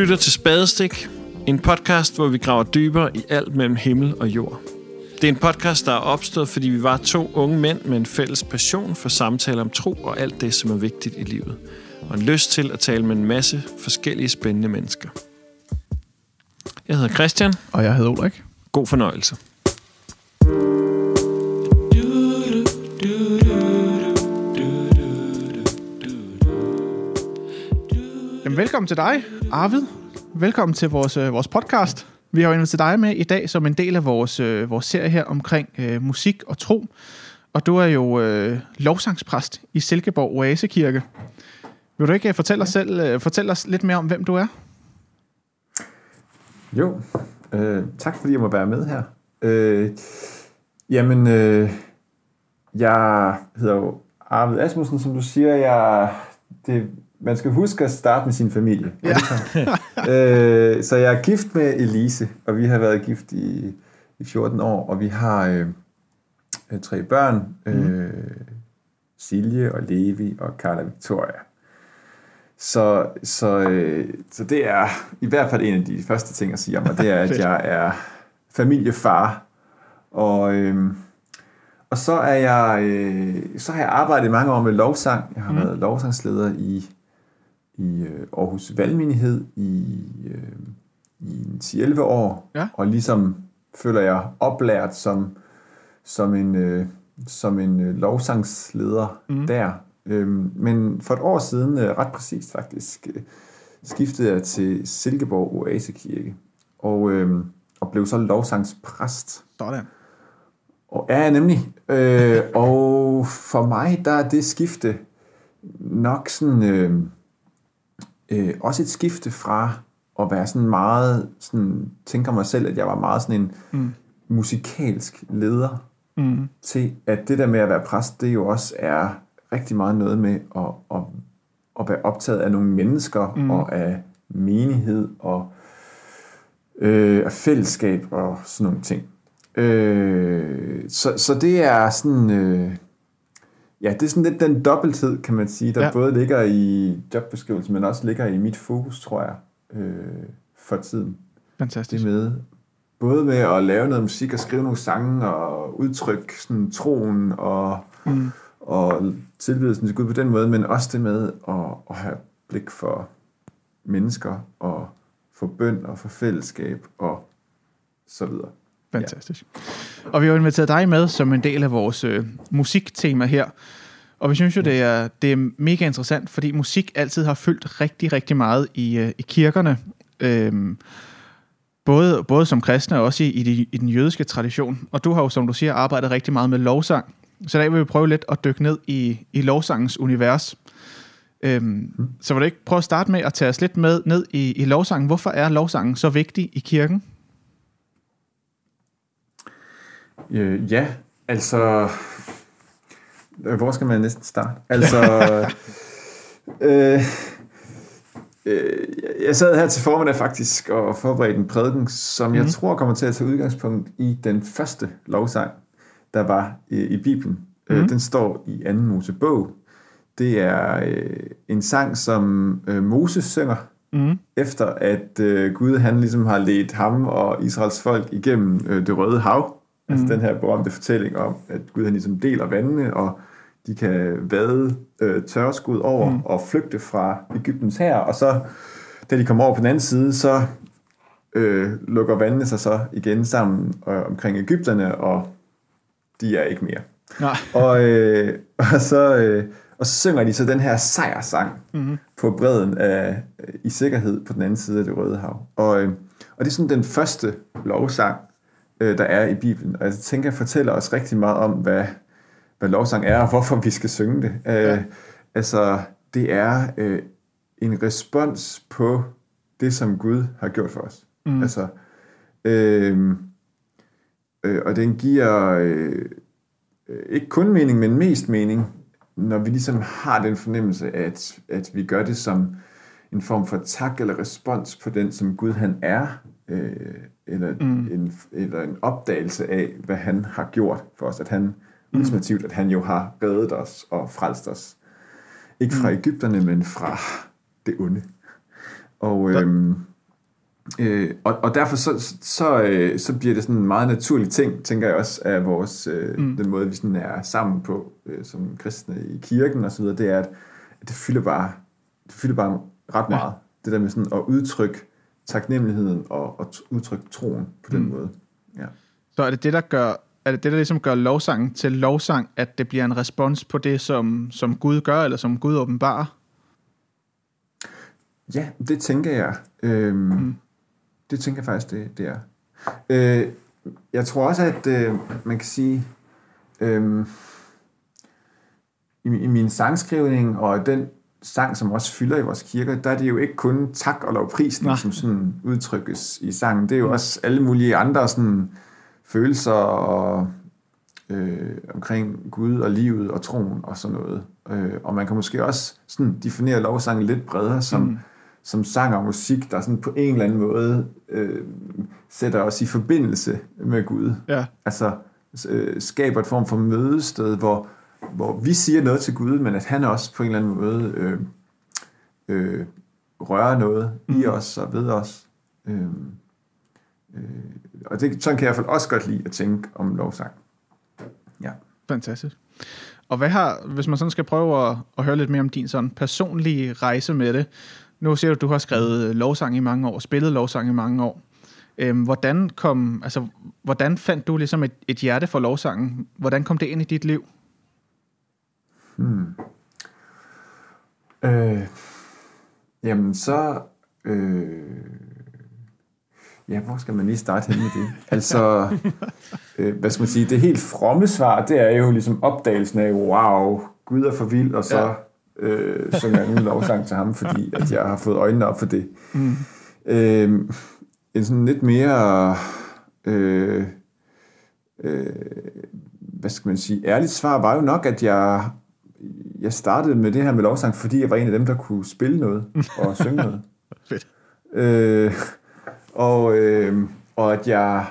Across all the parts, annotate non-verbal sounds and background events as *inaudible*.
lytter til Spadestik, en podcast, hvor vi graver dybere i alt mellem himmel og jord. Det er en podcast, der er opstået, fordi vi var to unge mænd med en fælles passion for samtaler om tro og alt det, som er vigtigt i livet. Og en lyst til at tale med en masse forskellige spændende mennesker. Jeg hedder Christian. Og jeg hedder Ulrik. God fornøjelse. Velkommen til dig, Arvid. Velkommen til vores, øh, vores podcast. Vi har jo inviteret dig med i dag som en del af vores, øh, vores serie her omkring øh, musik og tro. Og du er jo øh, lovsangspræst i Silkeborg Oasekirke. Vil du ikke øh, fortælle os, selv, øh, fortælle os lidt mere om, hvem du er? Jo, øh, tak fordi jeg må være med her. Øh, jamen, øh, jeg hedder jo Arvid Asmussen, som du siger. Jeg, det, man skal huske at starte med sin familie. Ja. *laughs* øh, så jeg er gift med Elise, og vi har været gift i, i 14 år, og vi har øh, øh, tre børn. Øh, Silje og Levi og Carla Victoria. Så, så, øh, så det er i hvert fald en af de første ting at sige om mig, det er, at *laughs* jeg er familiefar. Og, øh, og så er jeg øh, så har jeg arbejdet mange år med lovsang. Jeg har mm. været lovsangsleder i, i øh, Aarhus Valgmenighed i, øh, i en 10-11 år. Ja. Og ligesom føler jeg oplært som, som en, øh, som en øh, lovsangsleder mm. der. Øhm, men for et år siden, øh, ret præcist faktisk, øh, skiftede jeg til Silkeborg Oasekirke. Og, øhm, og blev så lovsangspræst. Sådan. Og er jeg nemlig. Øh, og for mig, der er det skifte nok sådan, øh, øh, også et skifte fra at være sådan meget, sådan, tænker mig selv, at jeg var meget sådan en mm. musikalsk leder, Mm. til at det der med at være præst, det jo også er rigtig meget noget med at, at, at være optaget af nogle mennesker, mm. og af menighed, og øh, af fællesskab, og sådan nogle ting. Øh, så, så det er sådan... Øh, ja, det er sådan lidt den dobbelthed, kan man sige, der Ja. både ligger i jobbeskrivelsen, men også ligger i mit fokus, tror jeg, øh, for tiden. Fantastisk. Det med, både med at lave noget musik og skrive nogle sange og udtrykke sådan troen og, Mm. og tilbedelsen til Gud på den måde, men også det med at, at have blik for mennesker og for bøn og for fællesskab og så videre. Fantastisk. Og vi har inviteret dig med som en del af vores øh, musiktema her. Og vi synes jo, det er, det er mega interessant, fordi musik altid har fyldt rigtig, rigtig meget i, øh, i kirkerne. Øhm, både, både som kristne og også i, i, de, i den jødiske tradition. Og du har jo, som du siger, arbejdet rigtig meget med lovsang. Så i dag vil vi prøve lidt at dykke ned i, i lovsangens univers. Øhm, Så vil du ikke prøve at starte med at tage os lidt med ned i, i lovsangen? Hvorfor er lovsangen så vigtig i kirken? Øh, ja, altså... øh, Hvor skal man næsten starte? Altså... *laughs* øh, øh, jeg sad her til formiddag faktisk og forberedte en prædiken, som jeg Mhm. tror kommer til at tage udgangspunkt i den første lovsang, der var i, i Bibelen. Mm. Øh, den står i 2. Mosebog. Det er øh, en sang, som øh, Moses synger, Mm. efter at øh, Gud han ligesom har ledt ham og Israels folk igennem øh, det røde hav. Mm. Altså den her berømte fortælling om, at Gud han ligesom deler vandene, og de kan vade øh, tørskud over mm. og flygte fra Ægyptens her, og så da de kommer over på den anden side, så øh, lukker vandene sig så igen sammen øh, omkring Ægypterne, og de er ikke mere. Nej. *laughs* Og, øh, og, så, øh, og så synger de så den her sejrsang mm-hmm. på bredden af, i sikkerhed på den anden side af det røde hav. Og, øh, og det er sådan den første lovsang, øh, der er i Bibelen. Og jeg tænker, fortæller os rigtig meget om, hvad, hvad lovsang er, og hvorfor vi skal synge det. Ja. Øh, altså, det er øh, en respons på det, som Gud har gjort for os. Mm. Altså, øh, øh, og den giver øh, ikke kun mening, men mest mening, når vi ligesom har den fornemmelse, at, at vi gør det som en form for tak eller respons på den, som Gud han er, øh, eller, mm. en, eller en opdagelse af, hvad han har gjort for os. At han mm. ultimativt, at han jo har reddet os og frelst os. Ikke fra Ægypterne, men fra det onde. Og, øhm, Øh, og, og derfor så, så, øh, så bliver det sådan en meget naturlig ting, tænker jeg også, af vores, øh, mm. den måde, vi sådan er sammen på, øh, som kristne i kirken videre, det er, at, at det fylder bare, det fylder bare ret meget. Ja. Det der med sådan at udtrykke taknemmeligheden og, og udtrykke troen på den mm. måde. Ja. Så er det det, der gør, er det det, der ligesom gør lovsangen til lovsang, at det bliver en respons på det, som, som Gud gør, eller som Gud åbenbarer? Ja, det tænker jeg. Øhm, mm. Det tænker jeg faktisk, det, det er. Øh, jeg tror også, at øh, man kan sige, øh, i, i min sangskrivning og den sang, som også fylder i vores kirker, der er det jo ikke kun tak og lovprisning, som sådan udtrykkes i sangen. Det er jo mm. også alle mulige andre sådan, følelser og, øh, omkring Gud og livet og troen og sådan noget. Øh, og man kan måske også sådan definere lovsangen lidt bredere som, mm. som sang og musik, der sådan på en eller anden måde øh, sætter os i forbindelse med Gud. Ja. Altså øh, skaber et form for mødested, hvor, hvor vi siger noget til Gud, men at han også på en eller anden måde øh, øh, rører noget mm. i os og ved os. Øh, øh, og det, sådan kan jeg i hvert fald også godt lide at tænke om lovsang. Ja. Fantastisk. Og hvad har, hvis man sådan skal prøve at, at høre lidt mere om din sådan personlige rejse med det, nu ser du, at du har skrevet lovsang i mange år, spillet lovsang i mange år. Øhm, hvordan, kom, altså, hvordan fandt du ligesom et, et hjerte for lovsangen? Hvordan kom det ind i dit liv? Hmm. Øh, jamen så... Øh, ja, hvor skal man lige starte hen med det? *laughs* Altså, øh, hvad skal man sige, det helt fromme svar, det er jo ligesom opdagelsen af, wow, Gud er for vild, og så ja. øh, synger jeg en lovsang til ham, fordi at jeg har fået øjnene op for det. Mm. Øh, en sådan lidt mere... Øh, øh, hvad skal man sige, ærligt svar var jo nok, at jeg jeg startede med det her med lovsang, fordi jeg var en af dem, der kunne spille noget *laughs* og synge noget. Fedt. Øh, og, øh, og at jeg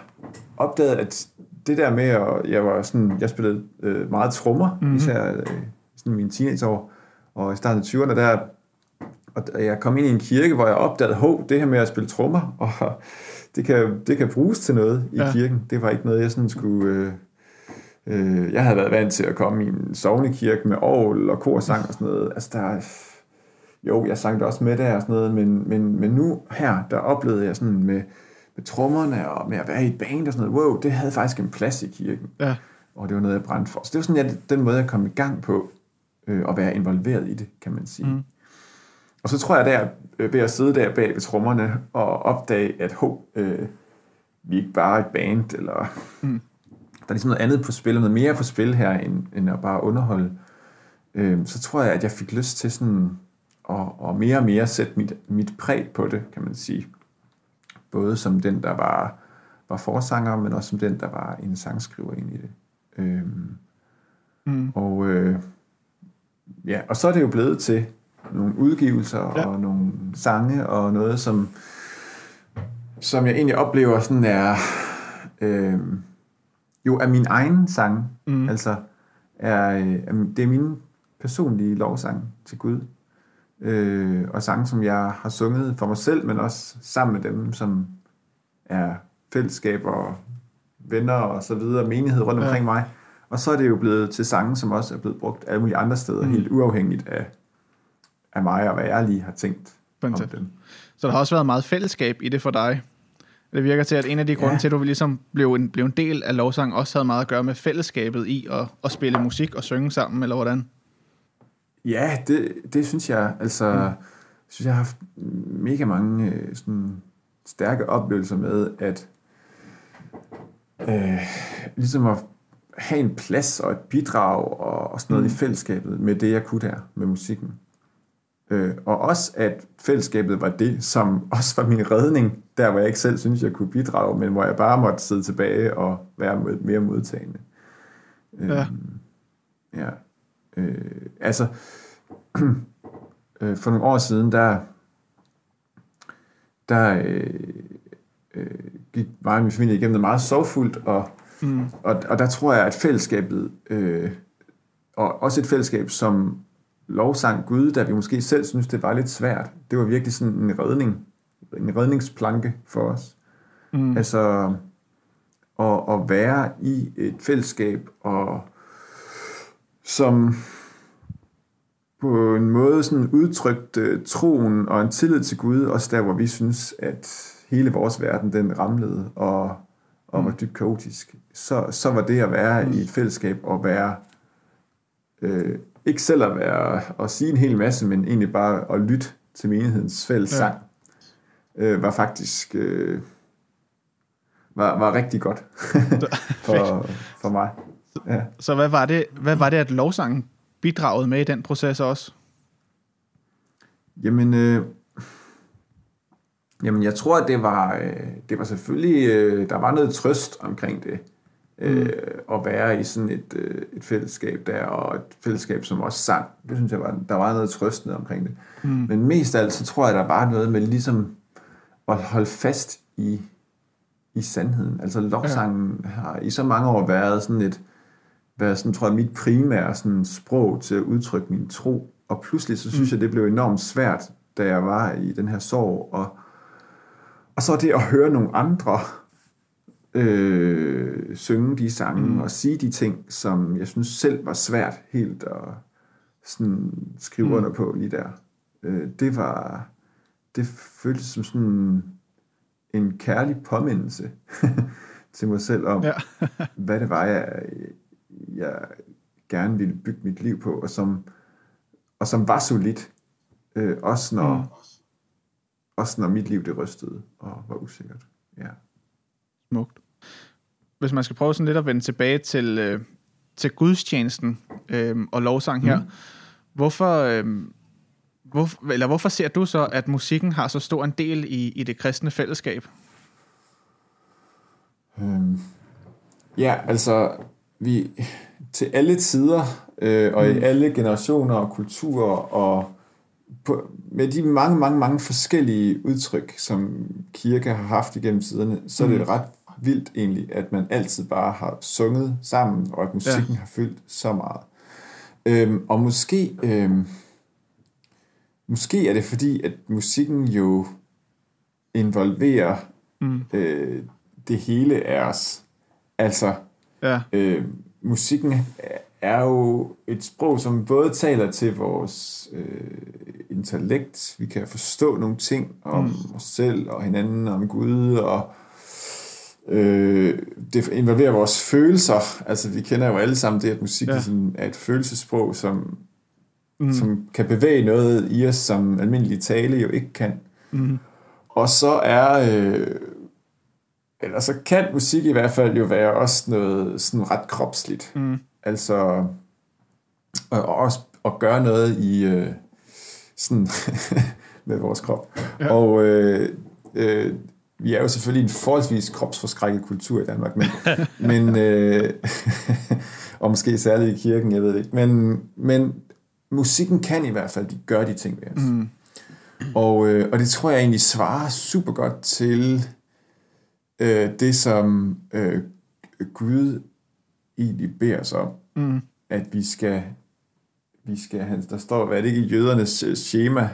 opdagede, at det der med, at jeg var sådan, jeg spillede øh, meget trommer, mm-hmm. især øh, sådan mine teenageår, og i starten af 20'erne, der, og jeg kom ind i en kirke, hvor jeg opdagede, hov, det her med at spille trommer, og *laughs* det kan, det kan bruges til noget i ja. kirken. Det var ikke noget, jeg sådan skulle... Øh, Øh, jeg havde været vant til at komme i en sovnekirke med orgel og korsang og sådan noget. Altså der, jo, jeg sang det også med der og sådan noget, men, men, men nu her, der oplevede jeg sådan med, med trommerne og med at være i et band og sådan noget, wow, det havde faktisk en plads i kirken. Ja. Og det var noget, jeg brændte for. Så det var sådan, jeg, den måde, jeg kom i gang på, øh, at være involveret i det, kan man sige. Mm. Og så tror jeg der, øh, ved at sidde der bag ved trommerne og opdage, at ho, øh, vi er ikke bare et band, eller mm er ligesom noget andet på spil, noget mere på spil her, end, end at bare underholde, øh, så tror jeg, at jeg fik lyst til sådan at, at mere og mere sætte mit, mit præg på det, kan man sige. Både som den, der var, var forsanger, men også som den, der var en sangskriver ind i det. Øh, mm. Og øh, ja, og så er det jo blevet til nogle udgivelser ja. og nogle sange og noget, som, som jeg egentlig oplever sådan er... Øh, jo er min egen sang. Mm. Altså, er, er, det er min personlige lovsang til Gud. Øh, og sange, som jeg har sunget for mig selv, men også sammen med dem, som er fællesskaber og venner og så videre, menighed rundt omkring ja. mig. Og så er det jo blevet til sange, som også er blevet brugt alle mulige andre steder, mm. helt uafhængigt af, af mig og hvad jeg lige har tænkt Fantastisk. om dem. Så der har også været meget fællesskab i det for dig? Det virker til, at en af de grunde ja. til, at du ligesom blev en, blev en del af lovsang, også havde meget at gøre med fællesskabet i at, at spille musik og synge sammen, eller hvordan? Ja, det, det synes jeg. Altså, mm. synes jeg har haft mega mange øh, sådan, stærke oplevelser med, at øh, ligesom at have en plads og et bidrag og, og sådan noget mm. i fællesskabet med det, jeg kunne der med musikken. Øh, og også, at fællesskabet var det, som *laughs* også var min redning, der hvor jeg ikke selv synes, jeg kunne bidrage, men hvor jeg bare måtte sidde tilbage og være mere modtagende. Ja. Øh, ja. Øh, altså, *clears throat* øh, for nogle år siden, der, der øh, øh, gik mig og min familie igennem noget meget sorgfuldt, og, mm. og, og der tror jeg, at fællesskabet, øh, og også et fællesskab, som lovsang Gud, da vi måske selv synes, det var lidt svært. Det var virkelig sådan en redning en redningsplanke for os. Mm. Altså at, at være i et fællesskab, og som på en måde sådan udtrykt uh, troen og en tillid til Gud, også der, hvor vi synes, at hele vores verden, den ramlede og, og var dybt kaotisk. Så, så var det at være mm. i et fællesskab og være, øh, ikke selv at være og sige en hel masse, men egentlig bare at lytte til menighedens fælles ja. sang, øh, var faktisk øh, var, var rigtig godt *laughs* *laughs* for, for mig. Ja. Så hvad var, det, hvad var det, at lovsangen bidragede med i den proces også? Jamen, øh, jamen jeg tror, at det var, øh, det var selvfølgelig, øh, der var noget trøst omkring det. Øh, mm. at være i sådan et, øh, et fællesskab der, og et fællesskab, som også sang. Det synes jeg, var, der var noget trøstende omkring det. Mm. Men mest af alt, så tror jeg, der var noget med ligesom at holde fast i, i sandheden. Altså lovsangen ja. har i så mange år været sådan et, været sådan, tror jeg, mit primære sådan, sprog til at udtrykke min tro. Og pludselig så synes mm. jeg, det blev enormt svært, da jeg var i den her sorg. Og, og så det at høre nogle andre øh, synge de sange mm. og sige de ting, som jeg synes selv var svært helt at sådan, skrive mm. under på lige der. Øh, det var, det føltes som sådan en kærlig påmindelse *laughs* til mig selv om, ja. *laughs* hvad det var, jeg, jeg gerne ville bygge mit liv på, og som, og som var solidt, øh, også, når, mm. også når mit liv det rystede og var usikkert. Ja. Smukt. Hvis man skal prøve sådan lidt at vende tilbage til, øh, til gudstjenesten øh, og lovsang her, mm. hvorfor, øh, hvor, eller hvorfor ser du så, at musikken har så stor en del i, i det kristne fællesskab? Øhm, ja, altså vi til alle tider øh, og mm. i alle generationer og kulturer og på, med de mange, mange, mange forskellige udtryk, som kirke har haft igennem tiderne, så mm. er det mm. ret vildt egentlig, at man altid bare har sunget sammen, og at musikken ja. har fyldt så meget. Øhm, og måske, øhm, måske er det fordi, at musikken jo involverer mm. øh, det hele af os. Altså, ja. øh, musikken er jo et sprog, som både taler til vores øh, intellekt, vi kan forstå nogle ting om mm. os selv og hinanden, om Gud, og øh, det involverer vores følelser. Altså, vi kender jo alle sammen det, at musik ja. er et følelsesprog, som, mm. som kan bevæge noget i os, som almindelig tale jo ikke kan. Mm. Og så er... Øh, eller så kan musik i hvert fald jo være også noget sådan ret kropsligt. Mm. Altså, og også at gøre noget i øh, sådan *laughs* med vores krop. Ja. Og øh, øh, vi er jo selvfølgelig en forholdsvis kropsforskrækket kultur i Danmark, men, *laughs* men øh, *laughs* og måske særligt i kirken, jeg ved ikke. Men, men musikken kan i hvert fald gøre de ting ved os. Mm. Og, øh, og det tror jeg egentlig svarer super godt til øh, det, som øh, Gud egentlig beder os om, mm. at vi skal, vi skal der står, hvad er det ikke i jødernes øh, schema,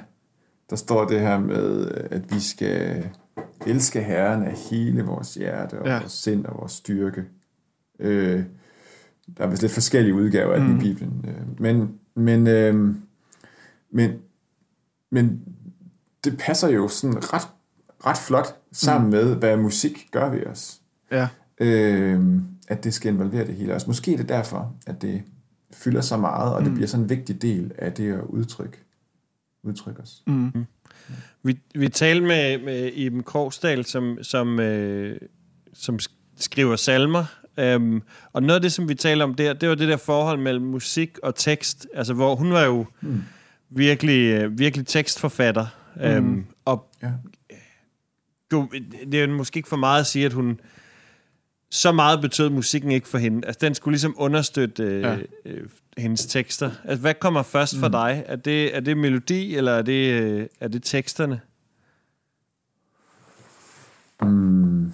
der står det her med, at vi skal elske Herren af hele vores hjerte og ja. vores sind og vores styrke. Øh, der er vist lidt forskellige udgaver af mm. den i Bibelen. Øh, men, men, øh, men, men det passer jo sådan ret ret flot sammen mm. med, hvad musik gør ved os. Ja. Øh, at det skal involvere det hele. Altså, måske er det derfor, at det fylder så meget, og mm. det bliver sådan en vigtig del af det at udtrykke, udtrykke os. Mm. Vi, vi talte med, med Iben Krogsdal, som, som, øh, som skriver salmer, Um, og noget af det, som vi taler om der, det var det der forhold mellem musik og tekst, altså hvor hun var jo mm. virkelig, øh, virkelig tekstforfatter, um, mm. og ja du, det er måske ikke for meget at sige, at hun så meget betød musikken ikke for hende. Altså, den skulle ligesom understøtte øh, ja. øh, hendes tekster. Altså, hvad kommer først for mm. dig? Er det, er det melodi, eller er det, øh, er det teksterne? Mm.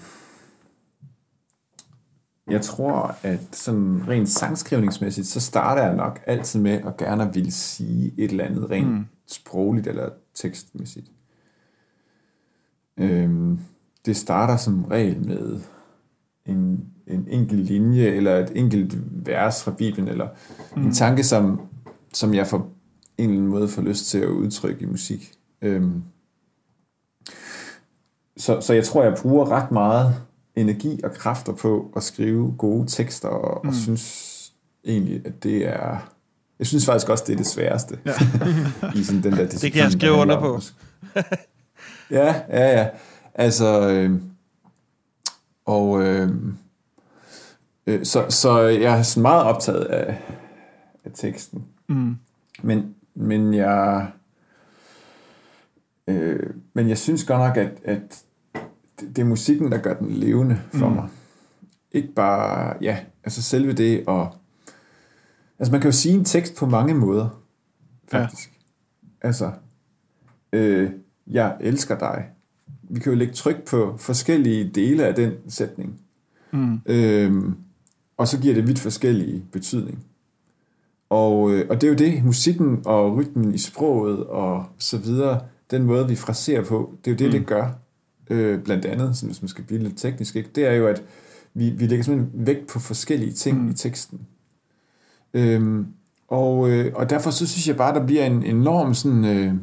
Jeg tror, at sådan rent sangskrivningsmæssigt, så starter jeg nok altid med at gerne vil sige et eller andet rent mm. sprogligt eller tekstmæssigt. Øhm, det starter som regel med en, en enkelt linje, eller et enkelt vers fra Bibelen, eller mm. en tanke, som, som jeg på en eller anden måde får lyst til at udtrykke i musik. Øhm, så, så jeg tror, jeg bruger ret meget energi og kræfter på at skrive gode tekster, og, mm. og synes egentlig, at det er... Jeg synes faktisk også, det er det sværeste. Ja. *laughs* I sådan den der det kan jeg skrive under på. *laughs* ja, ja, ja. Altså... Øh, og... Øh, øh, så, så jeg er sådan meget optaget af, af teksten. Mm. Men, men jeg... Øh, men jeg synes godt nok, at, at det, det er musikken, der gør den levende for mm. mig. Ikke bare, ja, altså selve det, og altså man kan jo sige en tekst på mange måder, faktisk. Ja. Altså, øh, jeg elsker dig. Vi kan jo lægge tryk på forskellige dele af den sætning. Mm. Øhm, og så giver det vidt forskellige betydning. Og, øh, og det er jo det, musikken og rytmen i sproget og så videre, den måde vi fraserer på, det er jo det, mm. det gør øh, blandt andet, så hvis man skal blive lidt teknisk, ikke? det er jo, at vi, vi lægger simpelthen vægt på forskellige ting mm. i teksten. Øhm, og, øh, og derfor så synes jeg bare, der bliver en enorm sådan, øh,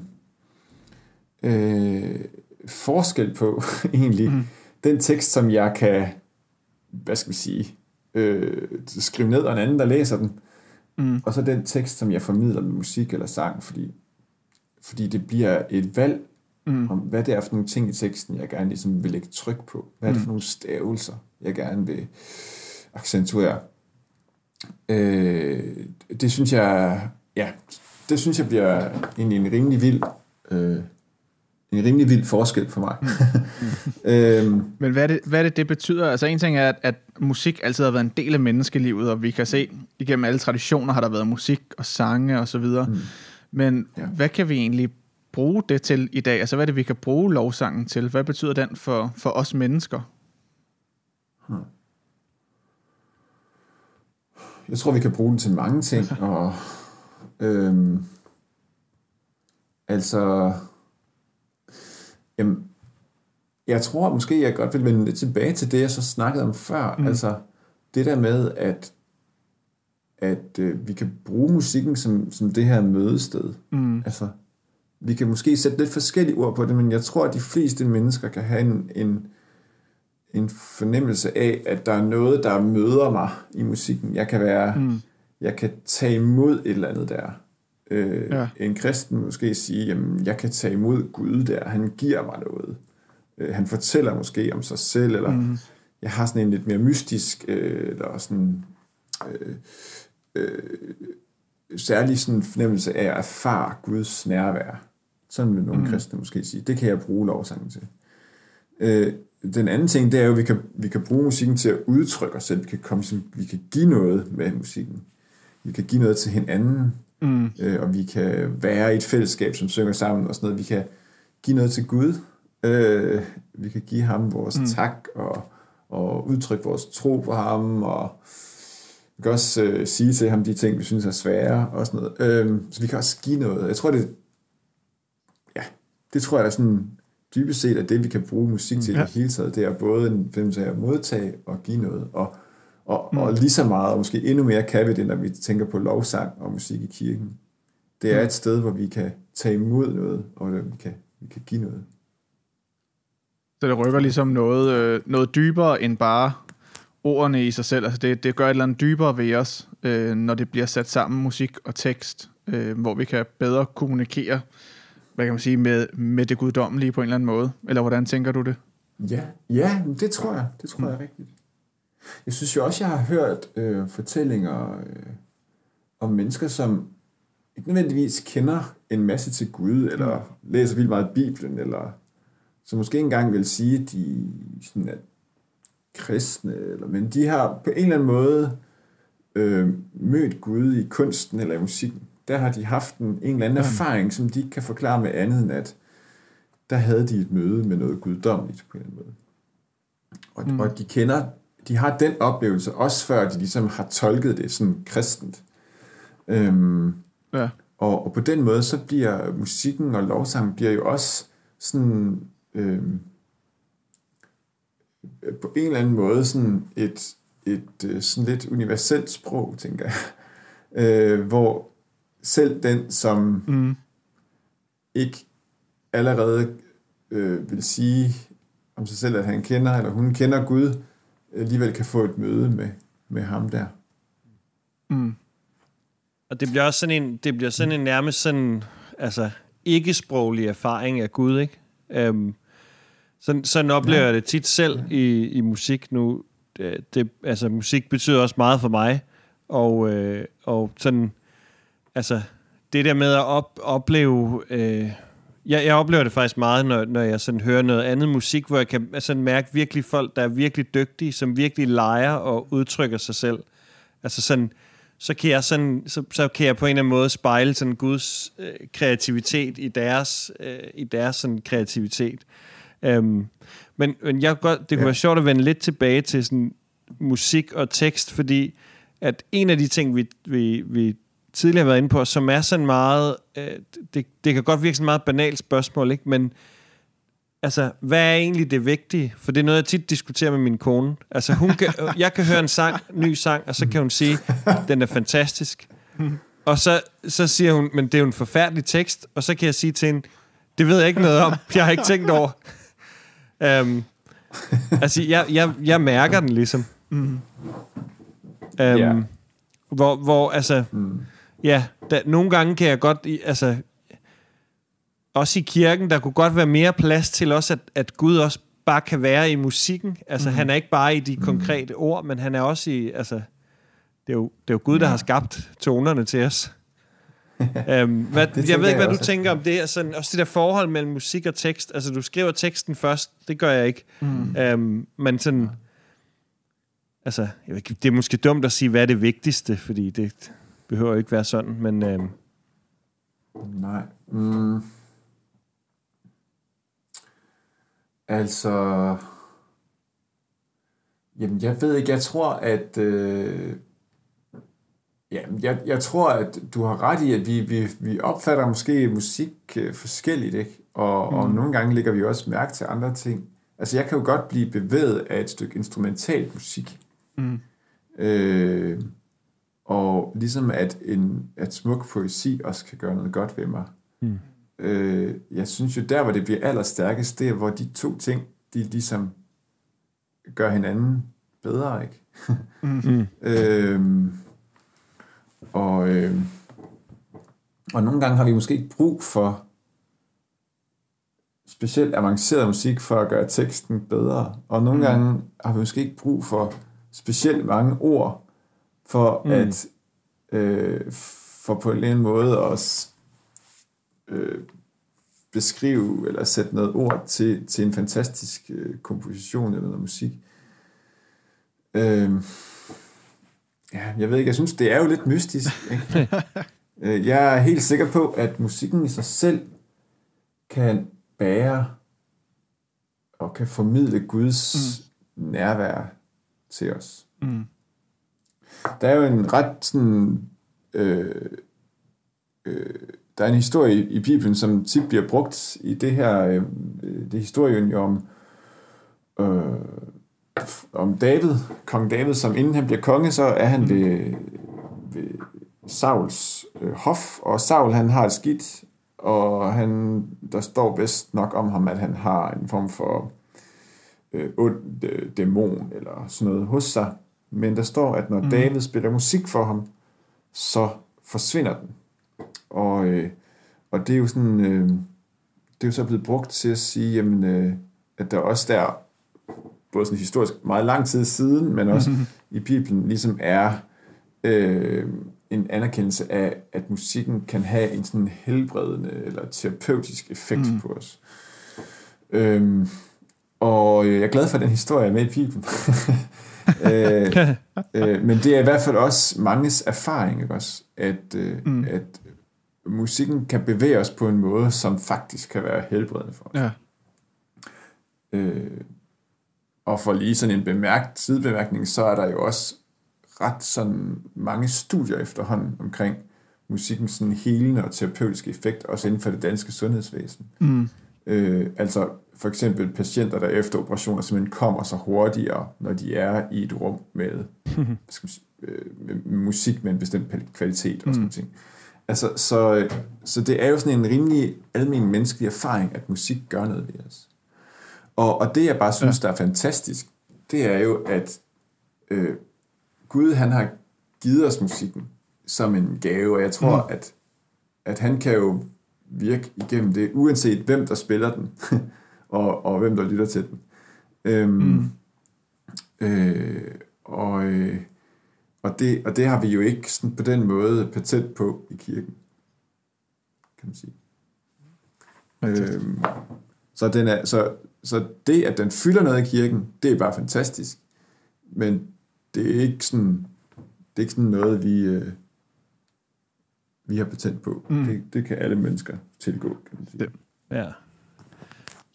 øh, forskel på *laughs* egentlig mm. den tekst, som jeg kan, hvad skal vi sige, øh, skrive ned, og en anden, der læser den, mm. og så den tekst, som jeg formidler med musik eller sang, fordi, fordi det bliver et valg mm. om, hvad det er for nogle ting i teksten, jeg gerne ligesom vil lægge tryk på. Hvad er det for mm. nogle stavelser, jeg gerne vil accentuere. Øh, det synes jeg, ja, det synes jeg bliver en, en rimelig vild øh, en rimelig vild forskel for mig. *laughs* Mm. øhm. Men hvad er, det, hvad er det, det betyder? Altså en ting er, at, at musik altid har været en del af menneskelivet, og vi kan se, igennem alle traditioner har der været musik og sange og så videre. Mm. Men ja. hvad kan vi egentlig bruge det til i dag? Altså, hvad er det, vi kan bruge lovsangen til? Hvad betyder den for, for os mennesker? Hmm. Jeg tror, vi kan bruge den til mange ting. *laughs* Og, øhm, altså, jamen, jeg tror måske, jeg godt vil vende lidt tilbage til det, jeg så snakkede om før. Mm. Altså, det der med, at at øh, vi kan bruge musikken som, som det her mødested. Mm. Altså, vi kan måske sætte lidt forskellige ord på det, men jeg tror, at de fleste mennesker kan have en, en, en fornemmelse af, at der er noget, der møder mig i musikken. Jeg kan være, mm. jeg kan tage imod et eller andet der. Øh, ja. En kristen måske sige, jamen, jeg kan tage imod Gud der, han giver mig noget. Øh, han fortæller måske om sig selv, eller mm. jeg har sådan en lidt mere mystisk, øh, eller sådan... Øh, øh, særlig sådan fornemmelse af at erfare Guds nærvær. Sådan vil nogle mm. kristne måske sige. Det kan jeg bruge lovsangen til. Øh, den anden ting, det er jo, at vi kan, vi kan bruge musikken til at udtrykke os selv. Vi kan, komme, vi kan give noget med musikken. Vi kan give noget til hinanden. Mm. Øh, og vi kan være i et fællesskab, som synger sammen og sådan noget. Vi kan give noget til Gud. Øh, vi kan give ham vores mm. tak og, og udtrykke vores tro på ham. Og vi kan også øh, sige til ham de ting, vi synes er svære og sådan noget. Øh, så vi kan også give noget. Jeg tror, det, det tror jeg er sådan dybest set, at det vi kan bruge musik til ja. i det hele taget, det er både en fornemmelse af at modtage og give noget, og, og, mm. og lige så meget, og måske endnu mere kan vi det, når vi tænker på lovsang og musik i kirken. Det er mm. et sted, hvor vi kan tage imod noget, og vi kan, vi kan give noget. Så det rykker ligesom noget, øh, noget dybere end bare ordene i sig selv. Altså det, det gør et eller andet dybere ved os, øh, når det bliver sat sammen musik og tekst, øh, hvor vi kan bedre kommunikere hvad kan man sige, med, med det guddommelige på en eller anden måde? Eller hvordan tænker du det? Ja, ja det tror jeg. Det tror mm. jeg er rigtigt. Jeg synes jo også, jeg har hørt øh, fortællinger øh, om mennesker, som ikke nødvendigvis kender en masse til Gud, eller mm. læser vildt meget Bibelen, eller som måske engang vil sige, at de sådan er kristne, eller, men de har på en eller anden måde øh, mødt Gud i kunsten eller i musikken der har de haft en, en eller anden ja. erfaring, som de ikke kan forklare med andet end, at der havde de et møde med noget guddommeligt på en eller anden måde. Og, mm. og de kender, de har den oplevelse, også før de ligesom har tolket det sådan kristent. Øhm, ja. og, og på den måde, så bliver musikken og lovsangen bliver jo også sådan, øhm, på en eller anden måde sådan et, et øh, sådan lidt universelt sprog, tænker jeg. *laughs* Øh, hvor selv den, som Mm. ikke allerede øh, vil sige om sig selv, at han kender, eller hun kender Gud, alligevel kan få et møde med, med ham der. Mm. Og det bliver også sådan en, det bliver sådan en nærmest sådan, altså, ikke-sproglig erfaring af Gud, ikke? Øhm, sådan, sådan oplever jeg det tit selv i, i musik nu. Det, det, altså, musik betyder også meget for mig, og, øh, og sådan, altså, det der med at op, opleve... Øh, jeg, jeg oplever det faktisk meget, når, når jeg sådan hører noget andet musik, hvor jeg kan altså, mærke virkelig folk, der er virkelig dygtige, som virkelig leger og udtrykker sig selv. Altså sådan, så kan jeg sådan, så, så kan jeg på en eller anden måde spejle sådan Guds øh, kreativitet i deres, øh, i deres sådan kreativitet. Øhm, men, men jeg godt, det kunne. Ja. være sjovt at vende lidt tilbage til sådan musik og tekst, fordi at en af de ting, vi, vi, vi tidligere har været inde på, som er sådan meget, øh, det, det kan godt virke sådan et meget banalt spørgsmål, ikke? men altså, hvad er egentlig det vigtige? For det er noget, jeg tit diskuterer med min kone. Altså, hun kan, *laughs* jeg kan høre en sang, ny sang, og så kan hun sige, den er fantastisk. Og så, så siger hun, men det er jo en forfærdelig tekst, og så kan jeg sige til hende, det ved jeg ikke noget om, jeg har ikke tænkt over. Um, altså, jeg, jeg, jeg mærker den ligesom. Mm. Um, Ja. Hvor, hvor, altså, Mm. Ja, der, nogle gange kan jeg godt, altså, også i kirken, der kunne godt være mere plads til også, at, at Gud også bare kan være i musikken. Altså, mm. han er ikke bare i de konkrete ord, men han er også i, altså, det er jo, det er jo Gud, der har skabt tonerne til os. *laughs* um, hvad, jeg ved ikke, hvad jeg du tænker om det. Altså, også det der forhold mellem musik og tekst. Altså, du skriver teksten først. Det gør jeg ikke. Mm. Um, men sådan... Altså, jeg ved ikke, det er måske dumt at sige, hvad er det vigtigste, fordi det behøver jo ikke være sådan, men øhm, Nej. Mm. Altså... Jamen, jeg ved ikke. Jeg tror, at... Øh, ja, jeg, jeg tror, at du har ret i, at vi, vi, vi opfatter måske musik øh, forskelligt, ikke? Og, mm. og nogle gange lægger vi også mærke til andre ting. Altså, jeg kan jo godt blive bevæget af et stykke instrumental musik. Mm. Øh, og ligesom at en at smuk poesi også kan gøre noget godt ved mig. Mm. Øh, jeg synes jo, der hvor det bliver allerstærkest, det er, hvor de to ting, de ligesom gør hinanden bedre, ikke? mm, *laughs* Øhm, og, øhm, og nogle gange har vi måske ikke brug for specielt avanceret musik for at gøre teksten bedre. Og nogle mm. gange har vi måske ikke brug for specielt mange ord for Mm. at øh, for på en eller anden måde at øh, beskrive eller sætte noget ord til, til en fantastisk øh, komposition eller noget musik. Øh, ja, jeg ved ikke, jeg synes, det er jo lidt mystisk. Ikke? *laughs* Øh, jeg er helt sikker på, at musikken i sig selv kan bære og kan formidle Guds mm. nærvær til os. Mm. Der er jo en ret sådan... Øh, øh, der er en historie i, i Bibelen, som tit bliver brugt i det her... Øh, øh det er historien jo om... Øh, om David, kong David, som inden han bliver konge, så er han ved, ved Sauls øh, hof, og Saul han har et skidt, og han, der står vist nok om ham, at han har en form for øh, ond øh, dæmon eller sådan noget hos sig. Men der står, at når mm. David spiller musik for ham, så forsvinder den. Og, øh, og det er jo sådan, øh, det er jo så blevet brugt til at sige, jamen, øh, at der også der, både sådan historisk meget lang tid siden, men også mm-hmm. i Bibelen, ligesom er øh, en anerkendelse af, at musikken kan have en sådan helbredende eller terapeutisk effekt mm. på os. Øhm, og øh, jeg er glad for, at den historie er med i Bibelen. *laughs* øh, øh, men det er i hvert fald også manges erfaring, ikke også? At, øh, mm. at musikken kan bevæge os på en måde, som faktisk kan være helbredende for os. Ja. Øh, og for lige sådan en bemærkt sidebemærkning, så er der jo også ret sådan mange studier efterhånden omkring musikkens sådan helende og terapeutiske effekt, også inden for det danske sundhedsvæsen. Mm. Øh, altså for eksempel patienter, der efter operationer simpelthen kommer så hurtigere, når de er i et rum med, skal man øh, med musik med en bestemt kvalitet og sådan mm. ting. Altså, så, så det er jo sådan en rimelig almen menneskelig erfaring, at musik gør noget ved os. Og, og det, jeg bare synes, ja. der er fantastisk, det er jo, at øh, Gud, han har givet os musikken som en gave, og jeg tror, mm. at, at han kan jo virke igennem det, uanset hvem der spiller den, *laughs* og, og hvem der lytter til den. Øhm, mm. øh, og, øh, og, det, og det har vi jo ikke sådan på den måde patent på i kirken, kan man sige. Øhm, så, den er, så, så det, at den fylder noget i kirken, det er bare fantastisk. Men det er ikke sådan, det er ikke sådan noget, vi, øh, vi har patent på. Mm. Det, det kan alle mennesker tilgå, kan man sige. Det. Ja.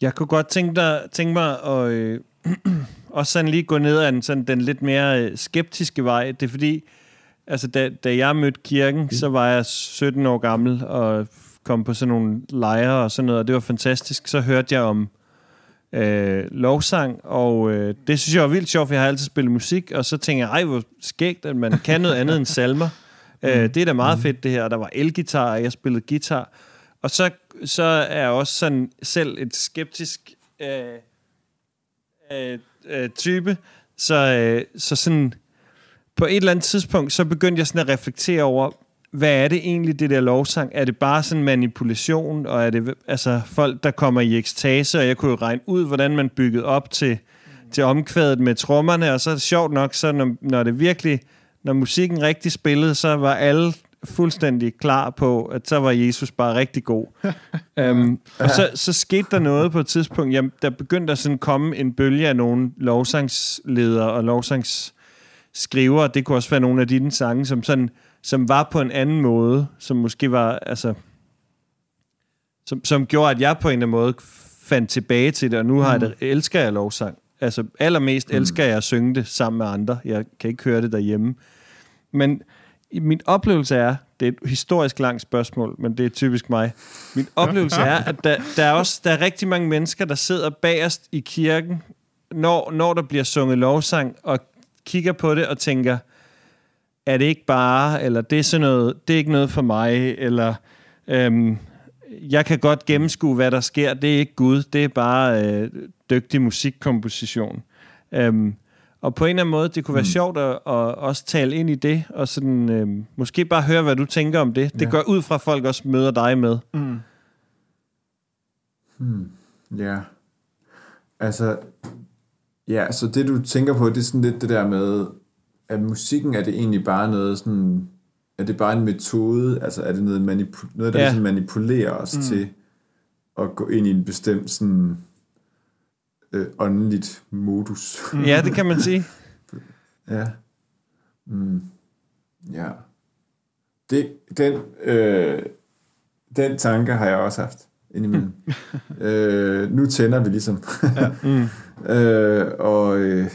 Jeg kunne godt tænke, dig, tænke mig at øh, *clears throat* også sådan lige gå ned ad den, sådan den lidt mere øh, skeptiske vej. Det er fordi, altså da, da jeg mødte kirken, mm. så var jeg 17 år gammel og kom på sådan nogle lejre og sådan noget, og det var fantastisk. Så hørte jeg om øh, lovsang, og øh, det synes jeg var vildt sjovt, for jeg har altid spillet musik, og så tænker jeg, ej, hvor skægt, at man kan noget andet end salmer. *laughs* Øh, mm. det er da meget mm. fedt, det her. Der var elgitar, og jeg spillede guitar. Og så, så er jeg også sådan selv et skeptisk øh, øh, øh, type. Så, øh, så sådan på et eller andet tidspunkt, så begyndte jeg sådan at reflektere over, hvad er det egentlig, det der lovsang? Er det bare sådan manipulation, og er det altså folk, der kommer i ekstase, og jeg kunne jo regne ud, hvordan man byggede op til, til omkvædet med trommerne, og så er det sjovt nok, så når, når det virkelig, når musikken rigtig spillede, så var alle fuldstændig klar på, at så var Jesus bare rigtig god. *laughs* um, og så, så skete der noget på et tidspunkt, jamen, der begyndte at sådan komme en bølge af nogle lovsangsledere og lovsangsskrivere, det kunne også være nogle af dine sange, som sådan som var på en anden måde, som måske var, altså, som, som gjorde, at jeg på en eller anden måde fandt tilbage til det, og nu har jeg det, elsker jeg lovsang. Altså, allermest mm. elsker jeg at synge det sammen med andre. Jeg kan ikke høre det derhjemme. Men min oplevelse er, det er et historisk langt spørgsmål, men det er typisk mig. Min oplevelse er, at der, der, er også der er rigtig mange mennesker, der sidder bagerst i kirken, når, når der bliver sunget lovsang, og kigger på det og tænker, er det ikke bare, eller det er sådan noget, det er ikke noget for mig, eller øhm, jeg kan godt gennemskue, hvad der sker, det er ikke Gud, det er bare øh, dygtig musikkomposition. Øhm, og på en eller anden måde, det kunne være mm. sjovt at, at også tale ind i det, og sådan, øh, måske bare høre, hvad du tænker om det. Det ja. gør ud fra, at folk også møder dig med. Mm. Hmm. Ja. Altså, ja, så det du tænker på, det er sådan lidt det der med, at musikken er det egentlig bare noget sådan, er det bare en metode, altså er det noget, manipu- noget der ja. ligesom manipulerer os mm. til at gå ind i en bestemt sådan, øh, åndeligt modus. *laughs* Ja, det kan man sige. *laughs* ja. Mm. Ja. Det, den, øh, den tanke har jeg også haft indimellem. *laughs* øh, nu tænder vi ligesom. ja. mm. øh, og, øh,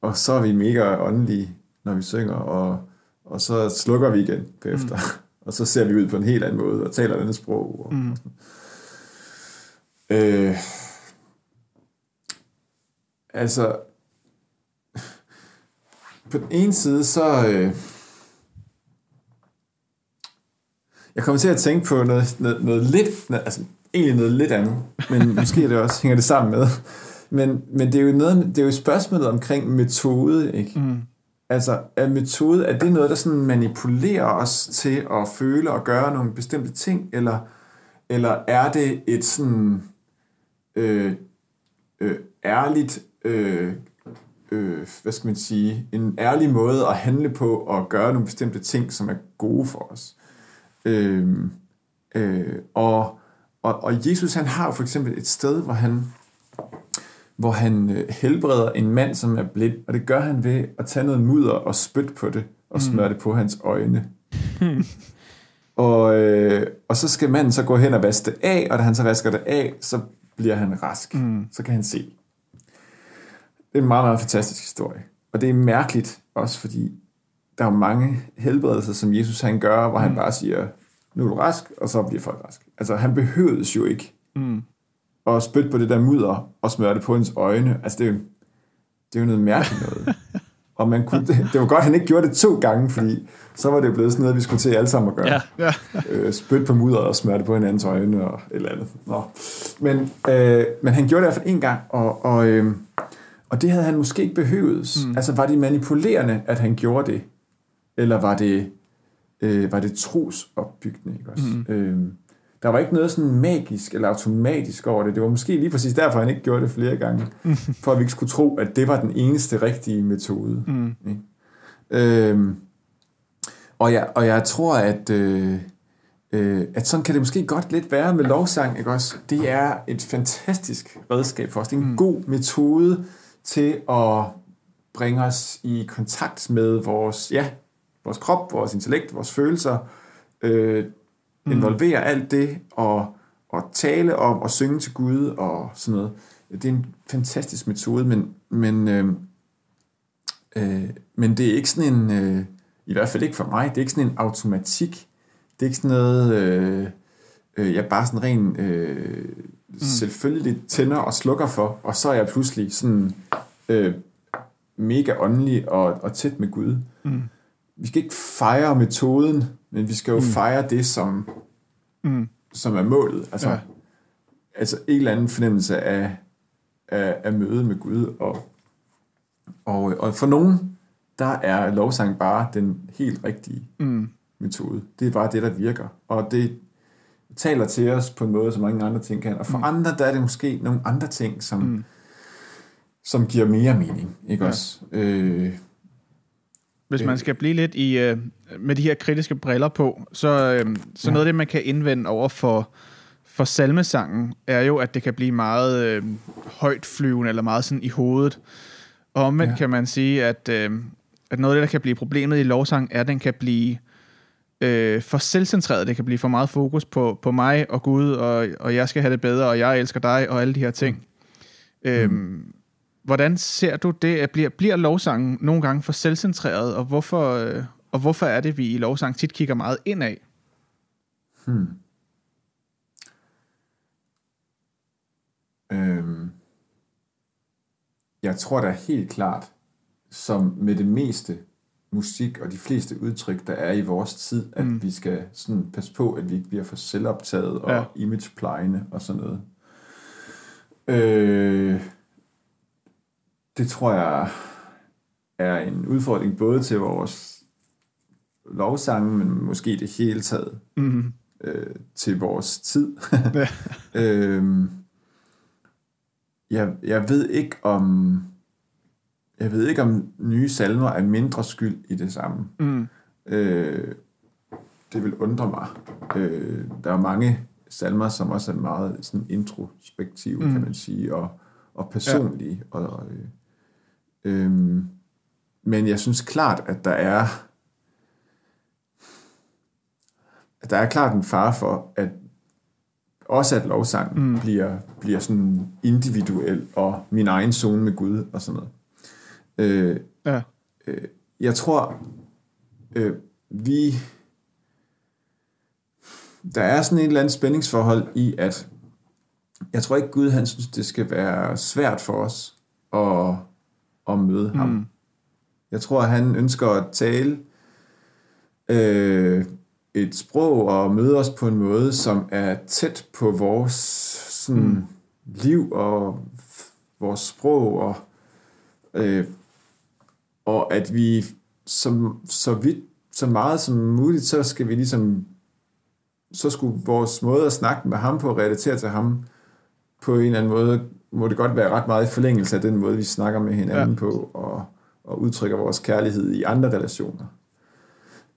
og så er vi mega åndelige når vi synger, og, og så slukker vi igen efter. Mm. og så ser vi ud på en helt anden måde, og taler et andet sprog. Og, mm. og øh, altså, på den ene side, så... Øh, jeg kommer til at tænke på noget, noget, noget lidt, altså egentlig noget lidt andet, men *laughs* måske det også hænger det sammen med. Men, men det er jo noget, det er jo spørgsmålet omkring metode, ikke? Mm. Altså, er metode, er det noget, der sådan manipulerer os til at føle og gøre nogle bestemte ting, eller, eller er det et sådan øh, øh, ærligt, øh, øh, hvad skal man sige, en ærlig måde at handle på og gøre nogle bestemte ting, som er gode for os. Øh, øh, og, og, og Jesus, han har for eksempel et sted, hvor han hvor han øh, helbreder en mand, som er blind, og det gør han ved at tage noget mudder og spytte på det, og mm. smøre det på hans øjne. og, øh, og så skal manden så gå hen og vaske det af, og da han så vasker det af, så bliver han rask. Mm. Så kan han se. Det er en meget, meget fantastisk historie. Og det er mærkeligt også, fordi der er mange helbredelser, som Jesus han gør, hvor mm. han bare siger, nu er du rask, og så bliver folk rask. Altså, han behøves jo ikke mm. og spytte på det der mudder, og smøre det på hendes øjne. Altså, det er jo, det er jo noget mærkeligt noget. *laughs* Og man kunne, det, det var godt, at han ikke gjorde det to gange, fordi så var det blevet sådan noget, vi skulle til alle sammen at gøre. Ja. Ja. *laughs* øh, spytte på mudder og smøre det på hinandens øjne og et eller andet. Nå. Men, øh, men han gjorde det i hvert fald en gang, og, og, øh, og det havde han måske ikke behøvet. Mm. Altså var det manipulerende, at han gjorde det? Eller var det, øh, var det trosopbyggende? Ikke også? Mm. Øh, der var ikke noget sådan magisk eller automatisk over det. Det var måske lige præcis derfor, han ikke gjorde det flere gange. *laughs* For at vi ikke skulle tro, at det var den eneste rigtige metode. Mm. Ikke? Øhm, og, jeg, og jeg tror, at, øh, øh, at sådan kan det måske godt lidt være med lovsang. Ikke også? Det er et fantastisk redskab for os. Det er en mm. god metode til at bringe os i kontakt med vores, ja, vores krop, vores intellekt, vores følelser, øh, involvere alt det, og, og tale om, og synge til Gud, og sådan noget. Det er en fantastisk metode, men, men, øh, øh, men det er ikke sådan en, øh, i hvert fald ikke for mig, det er ikke sådan en automatik. Det er ikke sådan noget, øh, øh, jeg bare sådan ren øh, mm. selvfølgelig tænder og slukker for, og så er jeg pludselig sådan øh, mega åndelig og, og tæt med Gud. Mm. Vi skal ikke fejre metoden, men vi skal jo mm. fejre det, som, Mm. som er målet. Altså, Ja. altså en eller anden fornemmelse af, af, af møde med Gud. Og, og, og for nogen, der er lovsang bare den helt rigtige Mm. metode. Det er bare det, der virker. Og det taler til os på en måde, som mange andre ting kan. Og for mm. andre, der er det måske nogle andre ting, som, mm. som giver mere mening. Ikke Ja. også? Øh, Hvis man skal blive lidt i øh, med de her kritiske briller på, så, øh, så Ja. noget af det, man kan indvende over for, for salmesangen, er jo, at det kan blive meget øh, højt flyvende, eller meget sådan i hovedet. Og omvendt. Ja. kan man sige, at, øh, at noget af det, der kan blive problemet i lovsang, er, at den kan blive øh, for selvcentreret. Det kan blive for meget fokus på, på mig og Gud, og, og jeg skal have det bedre, og jeg elsker dig, og alle de her ting. Mm. Øhm, hvordan ser du det? At bliver, bliver lovsangen nogle gange for selvcentreret, og hvorfor, øh, og hvorfor er det, vi i lovsang tit kigger meget indad? Hmm. Øhm. Jeg tror da helt klart, som med det meste musik og de fleste udtryk, der er i vores tid, at Mm. vi skal sådan passe på, at vi ikke bliver for selvoptaget og Ja. imageplejende og sådan noget. Øh, det tror jeg er en udfordring både til vores lovsange, men måske det hele taget Mm. øh, til vores tid. Ja. *laughs* øhm, jeg, jeg ved ikke om jeg ved ikke om nye salmer er mindre skyld i det samme. Mm. Øh, det vil undre mig. Øh, der er mange salmer, som også er meget sådan introspektive, Mm. kan man sige, og, og personlige. Ja. Og, øh, øhm, men jeg synes klart, at der er at der er klart en fare for, at også at lovsangen mm. bliver, bliver sådan individuel og min egen zone med Gud og sådan noget. Øh, Ja. øh, jeg tror, øh, vi... Der er sådan et eller andet spændingsforhold i, at jeg tror ikke, Gud han synes, det skal være svært for os at, at møde ham. Mm. Jeg tror, han ønsker at tale øh, et sprog og møde os på en måde, som er tæt på vores sådan, Mm. liv og vores sprog og øh, og at vi som, så vidt, så meget som muligt, så skal vi ligesom så skulle vores måde at snakke med ham på, relatere til ham på en eller anden måde, må det godt være ret meget i forlængelse af den måde, vi snakker med hinanden Ja. på, og, og udtrykker vores kærlighed i andre relationer.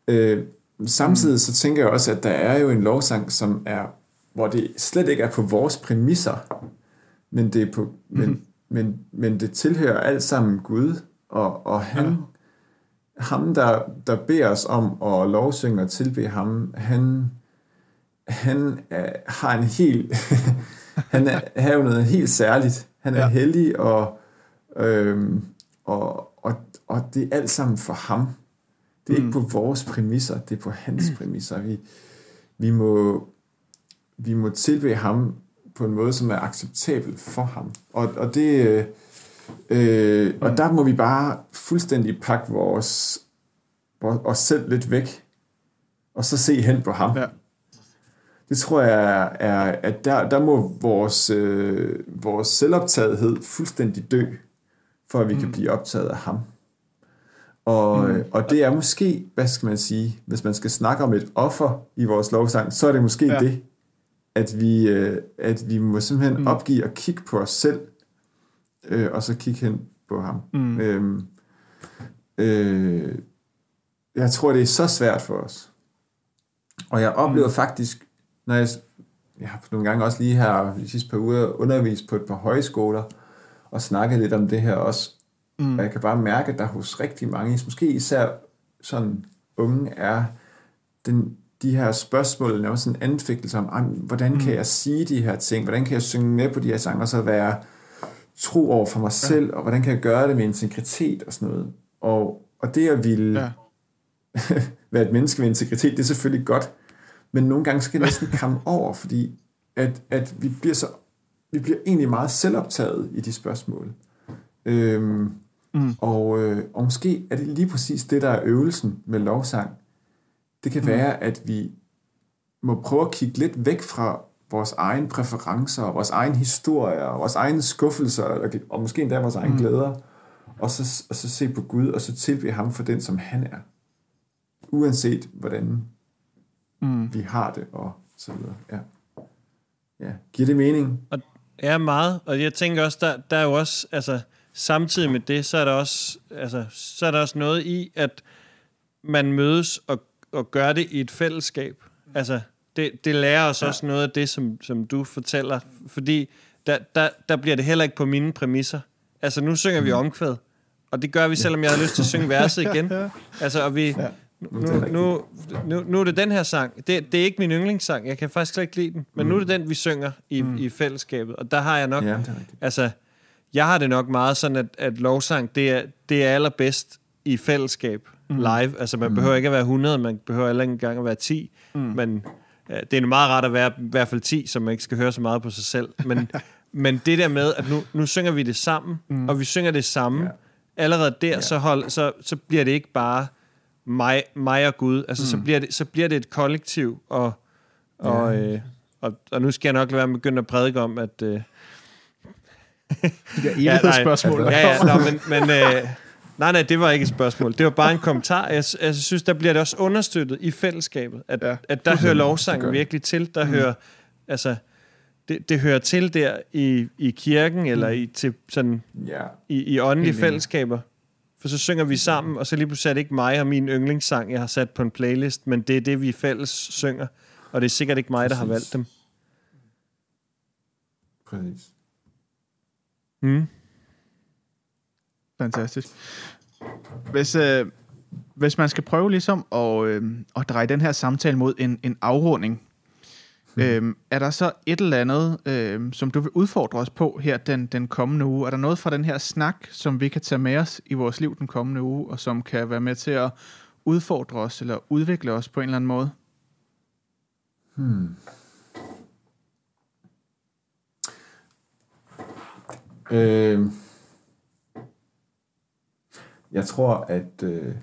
Øh, samtidig så tænker jeg også, at der er jo en lovsang, som er, hvor det slet ikke er på vores præmisser, men det er på, mm-hmm. men, men, men det tilhører alt sammen Gud, og, og han, Ja. ham, der, der beder os om at lovsynge og tilbe ham, han, han er, har en helt, *laughs* han er, har jo noget helt særligt. Han er Ja. ja. hellig, og, øhm, og, og, og det er alt sammen for ham. Det er Mm. ikke på vores præmisser, det er på hans præmisser. Vi, vi, må, vi må tilbe ham på en måde, som er acceptabel for ham. Og, og det... Øh, og der må vi bare fuldstændig pakke vores, vores, os selv lidt væk, og så se hen på ham. Ja. Det tror jeg er, at der, der må vores, øh, vores selvoptagethed fuldstændig dø, for at vi mm. kan blive optaget af ham. Og, mm. og det er måske, hvad skal man sige, hvis man skal snakke om et offer i vores lovsang, så er det måske ja. det, at vi, øh, at vi må simpelthen mm. opgive at kigge på os selv, øh, og så kigge hen på ham. Mm. Øhm, øh, jeg tror, det er så svært for os. Og jeg oplever mm. faktisk, når jeg, jeg har nogle gange også lige her de sidste par uger undervist på et par højskoler, og snakket lidt om det her også, Mm. Og jeg kan bare mærke, at der hos rigtig mange, måske især sådan unge, er den, de her spørgsmål, også en anfægtelse om, hvordan kan mm. jeg sige de her ting, hvordan kan jeg synge med på de her sange, og så være tro over for mig selv, ja. og hvordan kan jeg gøre det med integritet og sådan noget. Og, og det at ville ja. *laughs* være et menneske med integritet, det er selvfølgelig godt, men nogle gange skal det næsten *laughs* komme over, fordi at, at vi bliver så vi bliver egentlig meget selvoptaget i de spørgsmål. Øhm, Mm. Og, øh, og måske er det lige præcis det, der er øvelsen med lovsang. Det kan mm. være, at vi må prøve at kigge lidt væk fra vores egne præferencer, vores egen historie, vores egne skuffelser, og måske endda vores egne mm. glæder, og så, og så se på Gud, og så tilbe ham for den, som han er. Uanset hvordan mm. vi har det, og så videre. Ja. ja. Giver det mening? Og, ja, meget. Og jeg tænker også, der, der er jo også, altså, samtidig med det, så er der også, altså, så er der også noget i, at man mødes og, og gør det i et fællesskab. Altså, det, det lærer os ja. også noget af det, som, som du fortæller, fordi der, der, der bliver det heller ikke på mine præmisser. Altså, nu synger vi mm. omkvæd, og det gør vi, selvom jeg har lyst til at synge verset *laughs* igen. Altså, og vi... Ja. Nu, nu, nu, nu er det den her sang. Det, det er ikke min yndlingssang. Jeg kan faktisk slet ikke lide den. Men mm. nu er det den, vi synger i, mm. i fællesskabet. Og der har jeg nok... Ja, altså, jeg har det nok meget sådan, at, at lovsang, det er, det er allerbedst i fællesskab mm. live. Altså, man mm. behøver ikke at være 100, man behøver heller ikke engang at være 10, mm. men det er meget rart at være i hvert fald 10, så man ikke skal høre så meget på sig selv. Men, *laughs* men det der med, at nu, nu synger vi det sammen, mm. og vi synger det samme, ja. allerede der, ja. så, hold, så, så bliver det ikke bare mig, mig og Gud. Altså, mm. så, bliver det, så bliver det et kollektiv, og, og, ja. øh, og, og nu skal jeg nok lade være med at begynde at prædike om, at... Øh, de der evighedsspørgsmål. Ja, ja, ja, men, men øh, nej, nej, det var ikke et spørgsmål. Det var bare en kommentar. Jeg, jeg synes, der bliver det også understøttet i fællesskabet, at, ja, at der hører lovsangen virkelig til. Der mm. hører, altså, det, det hører til der i, i kirken, eller i, til sådan, ja. i, i åndelige fællesskaber. For så synger vi sammen, og så lige pludselig er det ikke mig og min yndlingssang, jeg har sat på en playlist, men det er det, vi fælles synger. Og det er sikkert ikke mig, Præcis. der har valgt dem. Præcis. Mm. Fantastisk. Hvis, øh, hvis man skal prøve ligesom at, øh, at dreje den her samtale mod en, en afrunding, mm. øh, er der så et eller andet, øh, som du vil udfordre os på her den, den kommende uge? Er der noget fra den her snak, som vi kan tage med os i vores liv den kommende uge, og som kan være med til at udfordre os eller udvikle os på en eller anden måde? Hmm. Øh, jeg tror, at øh,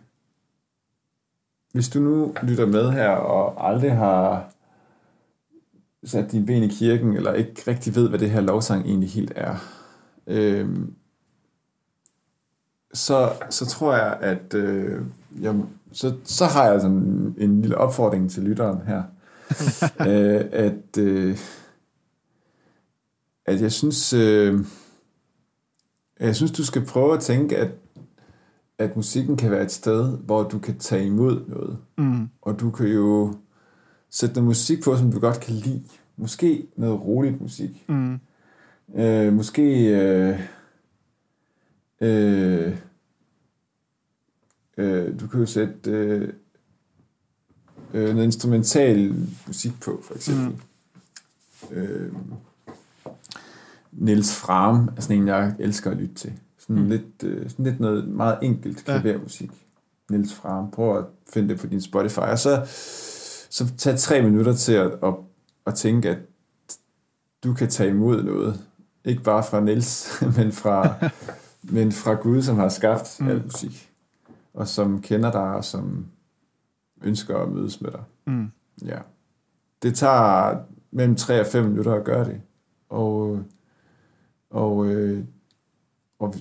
hvis du nu lytter med her og aldrig har sat din ben i kirken, eller ikke rigtig ved, hvad det her lovsang egentlig helt er, øh, så, så tror jeg, at øh, jeg, så, så har jeg sådan en, en lille opfordring til lytteren her. *laughs* øh, at, øh, at jeg synes, øh, jeg synes, du skal prøve at tænke, at, at musikken kan være et sted, hvor du kan tage imod noget. Mm. Og du kan jo sætte noget musik på, som du godt kan lide. Måske noget roligt musik. Mm. Øh, måske... Øh, øh, øh, du kan jo sætte øh, øh, noget instrumental musik på, for eksempel. Mm. Øh, Niels Fram er sådan en, jeg elsker at lytte til. Sådan, mm. lidt, øh, sådan lidt noget meget enkelt klavermusik. Ja. Niels Fram. Prøv at finde det på din Spotify. Og så, så tag tre minutter til at, at, at tænke, at du kan tage imod noget. Ikke bare fra Niels, *laughs* men fra, *laughs* men fra Gud, som har skabt mm. al musik. Og som kender dig, og som ønsker at mødes med dig. Mm. Ja. Det tager mellem 3 og 5 minutter at gøre det. Og, og, øh, og,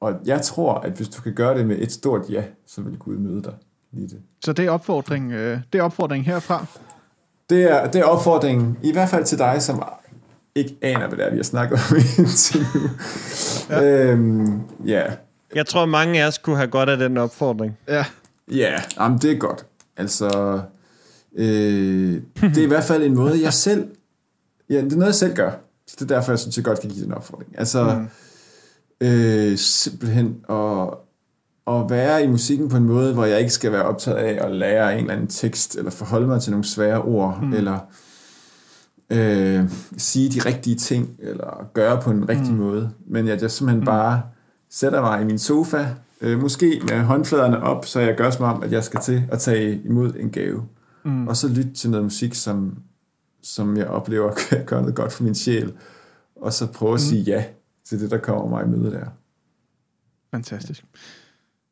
og jeg tror, at hvis du kan gøre det med et stort ja, så vil Gud møde dig lige det. Så det er opfordring, øh, det er opfordring herfra? Det er, det er opfordringen, i hvert fald til dig, som ikke aner, hvad det er, vi har snakket om indtil nu. Ja. Øhm, ja. Jeg tror, mange af os kunne have godt af den opfordring. Ja. Ja, jamen, det er godt. Altså, øh, det er i hvert fald en måde, jeg selv... Ja, det er noget, jeg selv gør. Så det er derfor, jeg synes, jeg godt kan give den opfordring. Altså, mm. Øh, simpelthen at, at være i musikken på en måde, hvor jeg ikke skal være optaget af at lære en eller anden tekst, eller forholde mig til nogle svære ord, mm. eller øh, sige de rigtige ting, eller gøre på en rigtig mm. måde. Men at jeg simpelthen mm. bare sætter mig i min sofa, øh, måske med håndfladerne op, så jeg gør som om, at jeg skal til at tage imod en gave. Mm. Og så lytte til noget musik, som, som jeg oplever *laughs* kan gøre noget godt for min sjæl. Og så prøve at mm. sige ja til det, der kommer mig i møde der. Fantastisk.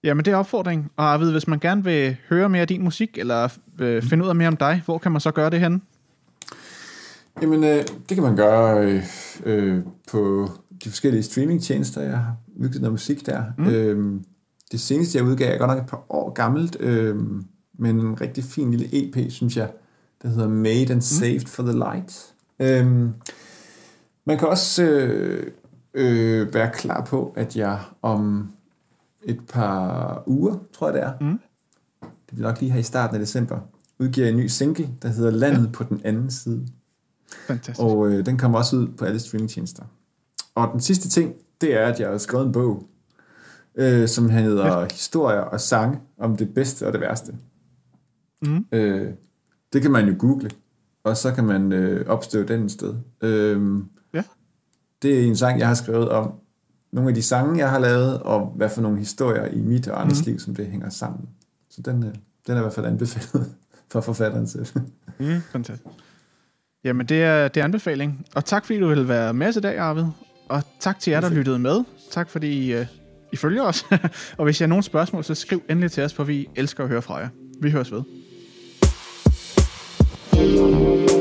Jamen, det er opfordring. Og Arvid, hvis man gerne vil høre mere af din musik, eller øh, finde ud af mere om dig, hvor kan man så gøre det henne? Jamen, øh, det kan man gøre øh, øh, på de forskellige streamingtjenester. Jeg har udgivet noget musik der. Mm. Øh, det seneste, jeg udgav, er godt nok et par år gammelt, øh, men en rigtig fin lille EP, synes jeg, der hedder Made and Saved mm. for the Light. Øh, man kan også øh, øh, være klar på, at jeg om et par uger, tror jeg det er, mm. det bliver nok lige her i starten af december, udgiver en ny single, der hedder Landet ja. på den anden side. Fantastisk. Og øh, den kommer også ud på alle streamingtjenester. Og den sidste ting, det er, at jeg har skrevet en bog, øh, som hedder ja. Historier og Sange om det bedste og det værste. Mm. Øh, det kan man jo google, og så kan man øh, opstøve den et sted. Øh. Det er en sang, jeg har skrevet om nogle af de sange, jeg har lavet, og hvad for nogle historier i mit og andres mm. liv, som det hænger sammen. Så den, øh, den er i hvert fald anbefalet *laughs* for forfatteren selv. Mm, fantastisk. Jamen, det er, det er anbefaling. Og tak, fordi du vil være med i dag, Arvid. Og tak til jer, der lyttede med. Tak, fordi uh, I følger os. *laughs* og hvis I har nogle spørgsmål, så skriv endelig til os, for vi elsker at høre fra jer. Vi høres ved. Do, do.